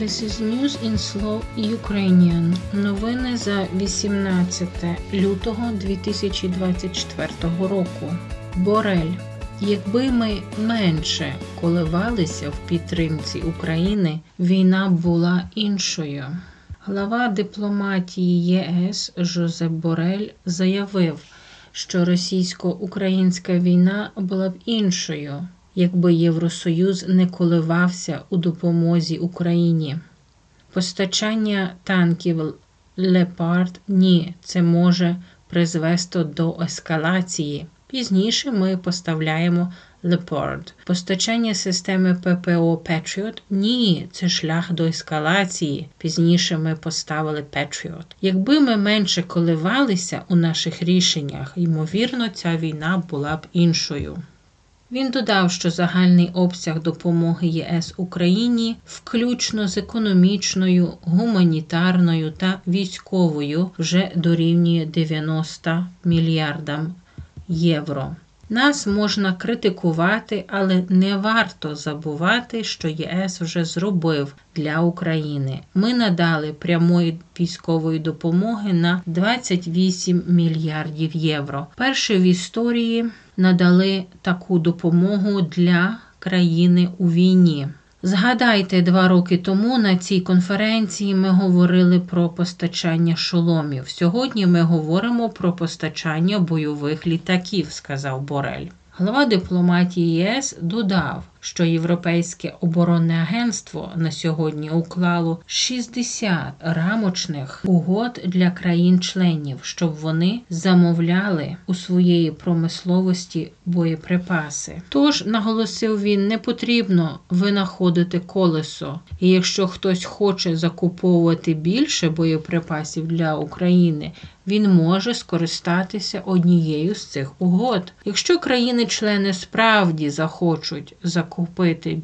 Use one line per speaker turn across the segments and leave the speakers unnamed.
This is News in Slow Ukrainian. Новини за 18 лютого 2024 року. Борель. Якби ми менше коливалися в підтримці України, війна була іншою. Глава дипломатії ЄС Жозеп Борель заявив, що російсько-українська війна була б іншою якби Євросоюз не коливався у допомозі Україні. Постачання танків Лепард ні, це може призвести до ескалації. Пізніше ми поставляємо Leopard. Постачання системи ППО Patriot – ні, це шлях до ескалації. Пізніше ми поставили Patriot. Якби ми менше коливалися у наших рішеннях, ймовірно, ця війна була б іншою. Він додав, що загальний обсяг допомоги ЄС Україні, включно з економічною, гуманітарною та військовою, вже дорівнює 90 мільярдам євро. Нас можна критикувати, але не варто забувати, що ЄС вже зробив для України. Ми надали прямої військової допомоги на 28 мільярдів євро. Перше в історії надали таку допомогу для країни у війні. Згадайте, два роки тому на цій конференції ми говорили про постачання шоломів. Сьогодні ми говоримо про постачання бойових літаків, сказав Борель. Глава дипломатії ЄС додав, що Європейське оборонне агентство на сьогодні уклало 60 рамочних угод для країн-членів, щоб вони замовляли у своєї промисловості боєприпаси. Тож, наголосив він, не потрібно винаходити колесо, і якщо хтось хоче закуповувати більше боєприпасів для України, він може скористатися однією з цих угод. Якщо країни-члени справді захочуть закупити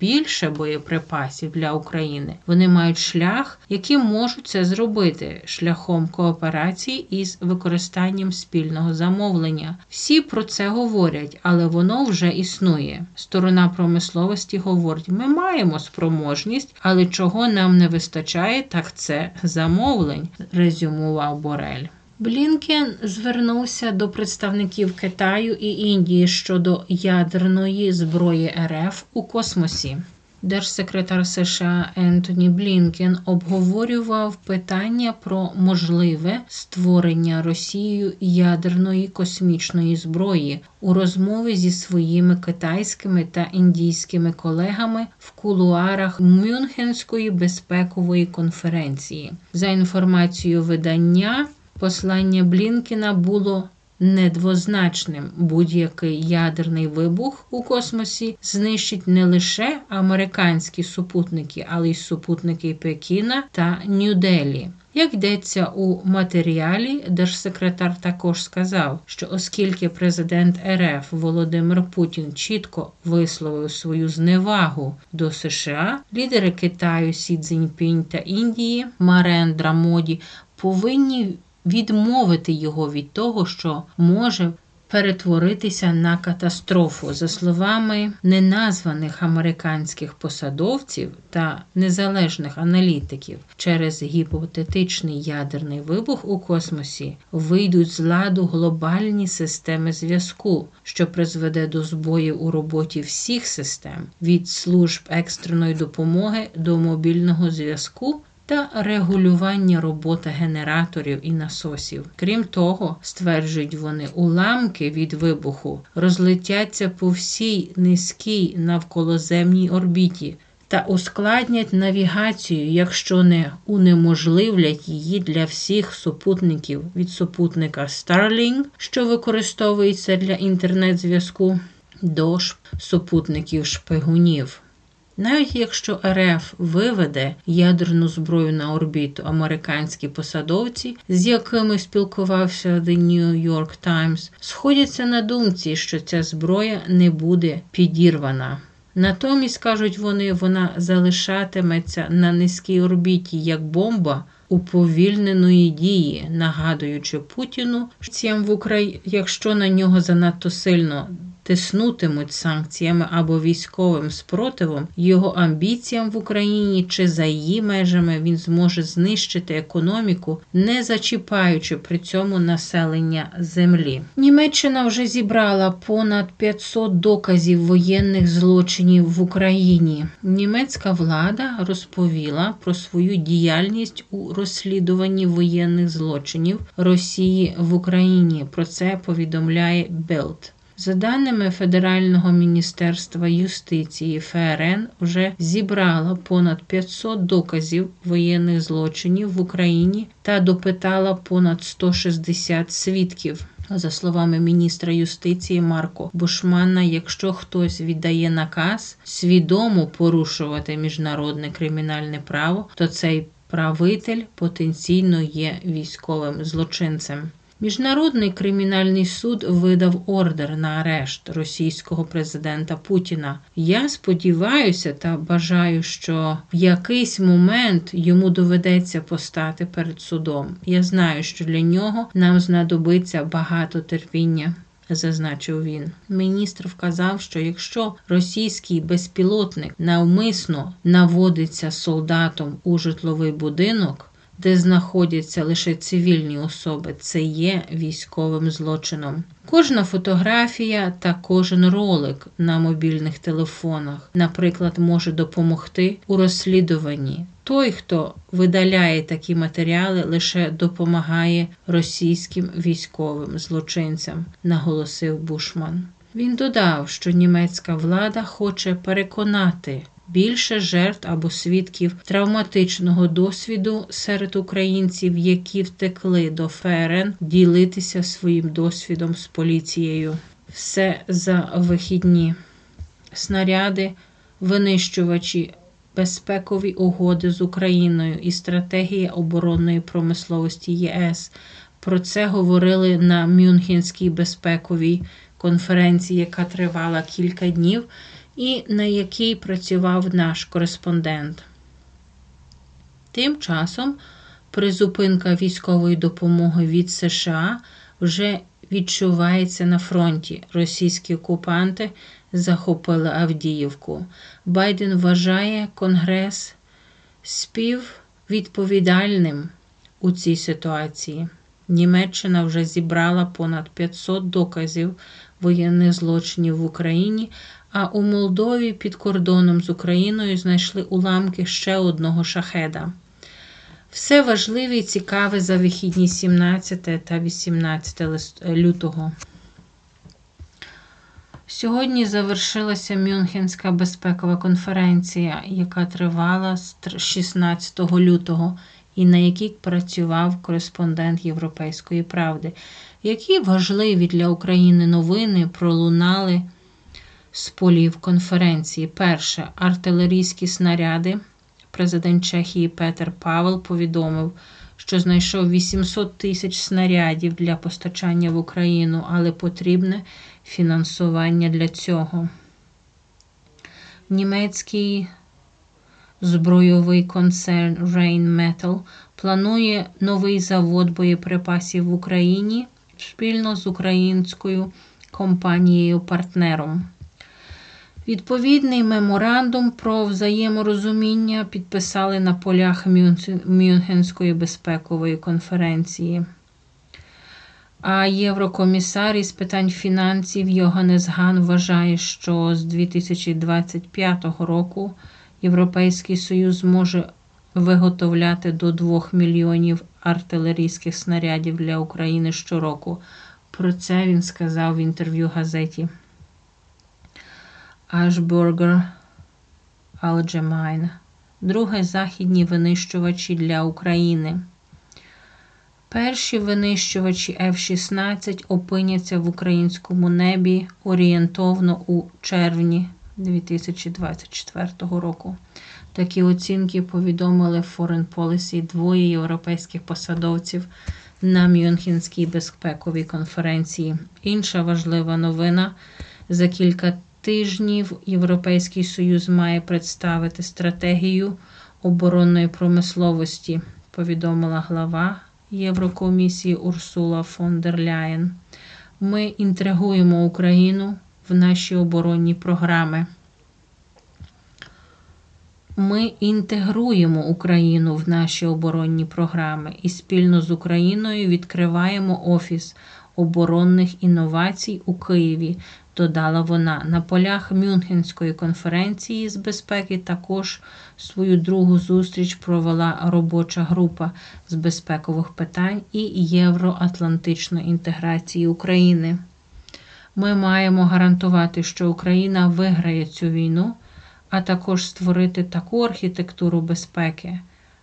більше боєприпасів для України, вони мають шлях, яким можуть це зробити шляхом кооперації із використанням спільного замовлення. Всі про це говорять, але воно вже існує. Сторона промисловості говорить: ми маємо спроможність, але чого нам не вистачає, так це замовлень, резюмував Борель. Блінкен звернувся до представників Китаю і Індії щодо ядерної зброї РФ у космосі. Держсекретар США Ентоні Блінкен обговорював питання про можливе створення Росією ядерної космічної зброї у розмові зі своїми китайськими та індійськими колегами в кулуарах Мюнхенської безпекової конференції. За інформацією видання. Послання Блінкіна було недвозначним. Будь-який ядерний вибух у космосі знищить не лише американські супутники, але й супутники Пекіна та Нью-Делі. Як йдеться у матеріалі, держсекретар також сказав, що оскільки президент РФ Володимир Путін чітко висловив свою зневагу до США, лідери Китаю Сі Цзіньпінь та Індії Марендра Моді повинні відмовити його від того, що може перетворитися на катастрофу, за словами неназваних американських посадовців та незалежних аналітиків, через гіпотетичний ядерний вибух у космосі вийдуть з ладу глобальні системи зв'язку, що призведе до збоїв у роботі всіх систем від служб екстреної допомоги до мобільного зв'язку та регулювання роботи генераторів і насосів. Крім того, стверджують вони, уламки від вибуху розлетяться по всій низькій навколоземній орбіті. Та ускладнять навігацію, якщо не унеможливлять її для всіх супутників від супутника Starlink, що використовується для інтернет-зв'язку, до супутників шпигунів. Навіть якщо РФ виведе ядерну зброю на орбіту американські посадовці, з якими спілкувався The New York Times, сходяться на думці, що ця зброя не буде підірвана. Натомість, кажуть вони, вона залишатиметься на низькій орбіті як бомба уповільненої дії, нагадуючи Путіну, в Україні, якщо на нього занадто сильно тиснутимуть санкціями або військовим спротивом його амбіціям в Україні чи за її межами він зможе знищити економіку, не зачіпаючи при цьому населення землі. Німеччина вже зібрала понад 500 доказів воєнних злочинів в Україні. Німецька влада розповіла про свою діяльність у розслідуванні воєнних злочинів Росії в Україні. Про це повідомляє Белт. За даними Федерального міністерства юстиції, ФРН вже зібрала понад 500 доказів воєнних злочинів в Україні та допитала понад 160 свідків. За словами міністра юстиції Марко Бушмана, якщо хтось віддає наказ свідомо порушувати міжнародне кримінальне право, то цей правитель потенційно є військовим злочинцем. Міжнародний кримінальний суд видав ордер на арешт російського президента Путіна. Я сподіваюся та бажаю, що в якийсь момент йому доведеться постати перед судом. Я знаю, що для нього нам знадобиться багато терпіння. Зазначив він. Міністр вказав, що якщо російський безпілотник навмисно наводиться солдатом у житловий будинок, де знаходяться лише цивільні особи, це є військовим злочином. Кожна фотографія та кожен ролик на мобільних телефонах, наприклад, може допомогти у розслідуванні. Той, хто видаляє такі матеріали, лише допомагає російським військовим злочинцям, наголосив Бушман. Він додав, що німецька влада хоче переконати більше жертв або свідків травматичного досвіду серед українців, які втекли до ФРН, ділитися своїм досвідом з поліцією. Все за вихідні снаряди, винищувачі. Безпекові угоди з Україною і стратегія оборонної промисловості ЄС. Про це говорили на Мюнхенській безпековій конференції, яка тривала кілька днів, і на якій працював наш кореспондент. Тим часом призупинка військової допомоги від США вже відчувається на фронті. Російські окупанти захопили Авдіївку. Байден вважає Конгрес співвідповідальним у цій ситуації. Німеччина вже зібрала понад 500 доказів воєнних злочинів в Україні, а у Молдові під кордоном з Україною знайшли уламки ще одного шахеда. Все важливе і цікаве за вихідні 17 та 18 лютого. Сьогодні завершилася Мюнхенська безпекова конференція, яка тривала з 16 лютого і на якій працював кореспондент Європейської правди. Які важливі для України новини пролунали з полів конференції. Перше, артилерійські снаряди. Президент Чехії Петер Павел повідомив, що знайшов 800 тисяч снарядів для постачання в Україну, але потрібне фінансування для цього. Німецький збройовий концерн Rheinmetall планує новий завод боєприпасів в Україні спільно з українською компанією-партнером. Відповідний меморандум про взаєморозуміння підписали на полях Мюнхенської безпекової конференції. А Єврокомісар із питань фінансів Йоганес Ган вважає, що з 2025 року Європейський Союз зможе виготовляти до 2 мільйонів артилерійських снарядів для України щороку. Про це він сказав в інтерв'ю газеті. Ashburger Allgemeine. Друге західні винищувачі для України. Перші винищувачі F-16 опиняться в українському небі орієнтовно у червні 2024 року. Такі оцінки повідомили Foreign Policy двоє європейських посадовців на Мюнхенській безпековій конференції. Інша важлива новина за кілька тижнів Європейський Союз має представити стратегію оборонної промисловості, повідомила глава Єврокомісії Урсула фон дер Ляєн. Ми інтригуємо Україну в наші оборонні програми. Ми інтегруємо Україну в наші оборонні програми і спільно з Україною відкриваємо Офіс оборонних інновацій у Києві, додала вона. На полях Мюнхенської конференції з безпеки також свою другу зустріч провела робоча група з безпекових питань і євроатлантичної інтеграції України. Ми маємо гарантувати, що Україна виграє цю війну а також створити таку архітектуру безпеки,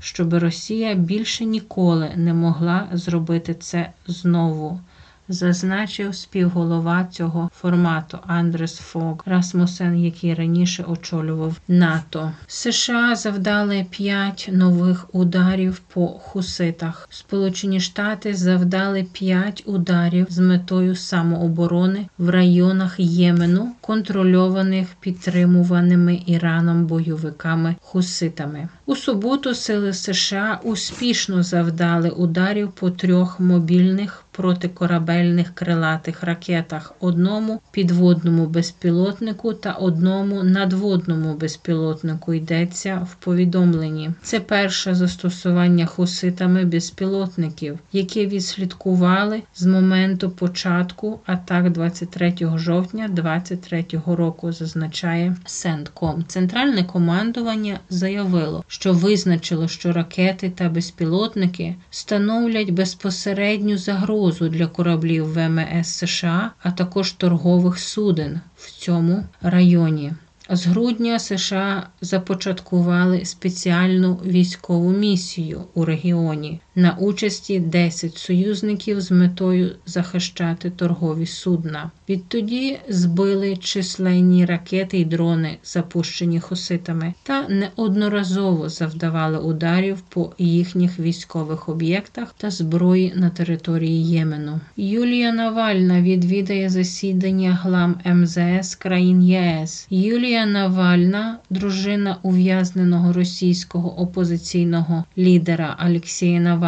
щоб Росія більше ніколи не могла зробити це знову зазначив співголова цього формату Андрес Фог Расмусен, який раніше очолював НАТО. США завдали п'ять нових ударів по хуситах. Сполучені Штати завдали п'ять ударів з метою самооборони в районах Ємену, контрольованих підтримуваними Іраном бойовиками хуситами. У суботу сили США успішно завдали ударів по трьох мобільних протикорабельних крилатих ракетах, одному підводному безпілотнику та одному надводному безпілотнику йдеться в повідомленні. Це перше застосування хуситами безпілотників, яке відслідкували з моменту початку атак 23 жовтня 2023 року, зазначає Сендком. Центральне командування заявило, що визначило, що ракети та безпілотники становлять безпосередню загрозу загрозу для кораблів ВМС США, а також торгових суден в цьому районі. З грудня США започаткували спеціальну військову місію у регіоні на участі 10 союзників з метою захищати торгові судна. Відтоді збили численні ракети й дрони, запущені хуситами, та неодноразово завдавали ударів по їхніх військових об'єктах та зброї на території Ємену. Юлія Навальна відвідає засідання глам МЗС країн ЄС. Юлія Навальна, дружина ув'язненого російського опозиційного лідера Алексія Навального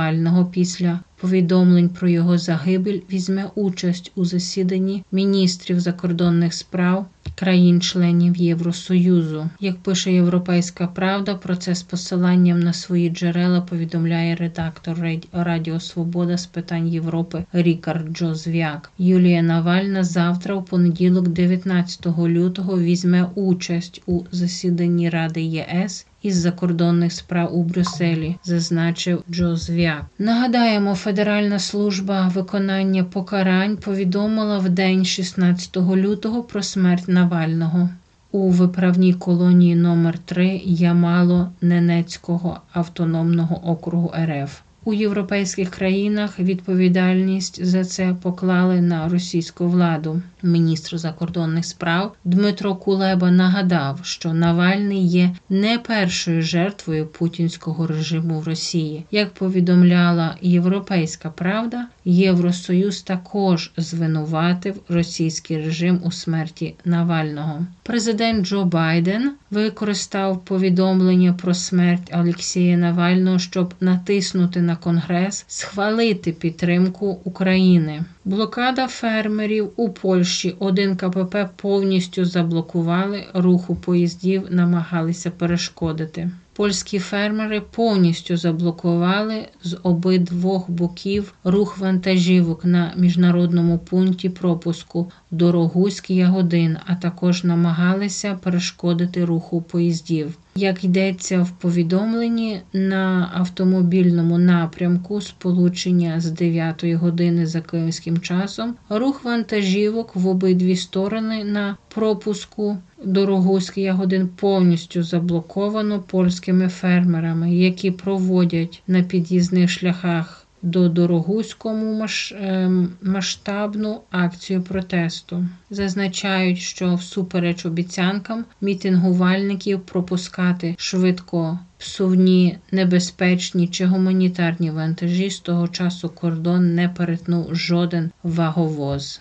після повідомлень про його загибель візьме участь у засіданні міністрів закордонних справ країн-членів Євросоюзу. Як пише Європейська Правда, про це з посиланням на свої джерела повідомляє редактор Радіо Свобода з питань Європи Рікард Джозвяк. Юлія Навальна завтра, у понеділок, 19 лютого, візьме участь у засіданні Ради ЄС із закордонних справ у Брюсселі, зазначив Джо Звяк. Нагадаємо, Федеральна служба виконання покарань повідомила в день 16 лютого про смерть Навального. У виправній колонії номер 3 Ямало Ненецького автономного округу РФ. У європейських країнах відповідальність за це поклали на російську владу. Міністр закордонних справ Дмитро Кулеба нагадав, що Навальний є не першою жертвою путінського режиму в Росії. Як повідомляла Європейська Правда, Євросоюз також звинуватив російський режим у смерті Навального. Президент Джо Байден використав повідомлення про смерть Олексія Навального, щоб натиснути на Конгрес схвалити підтримку України. Блокада фермерів у Польщі. Один КПП повністю заблокували руху поїздів, намагалися перешкодити. Польські фермери повністю заблокували з обидвох боків рух вантажівок на міжнародному пункті пропуску Дорогуський Ягодин, а також намагалися перешкодити руху поїздів. Як йдеться в повідомленні, на автомобільному напрямку сполучення з 9 години за київським часом, рух вантажівок в обидві сторони на пропуску Дорогуський Ягодин повністю заблоковано польськими фермерами, які проводять на під'їзних шляхах до Дорогуському ем, масштабну акцію протесту. Зазначають, що всупереч обіцянкам мітингувальників пропускати швидко псувні, небезпечні чи гуманітарні вантажі з того часу кордон не перетнув жоден ваговоз.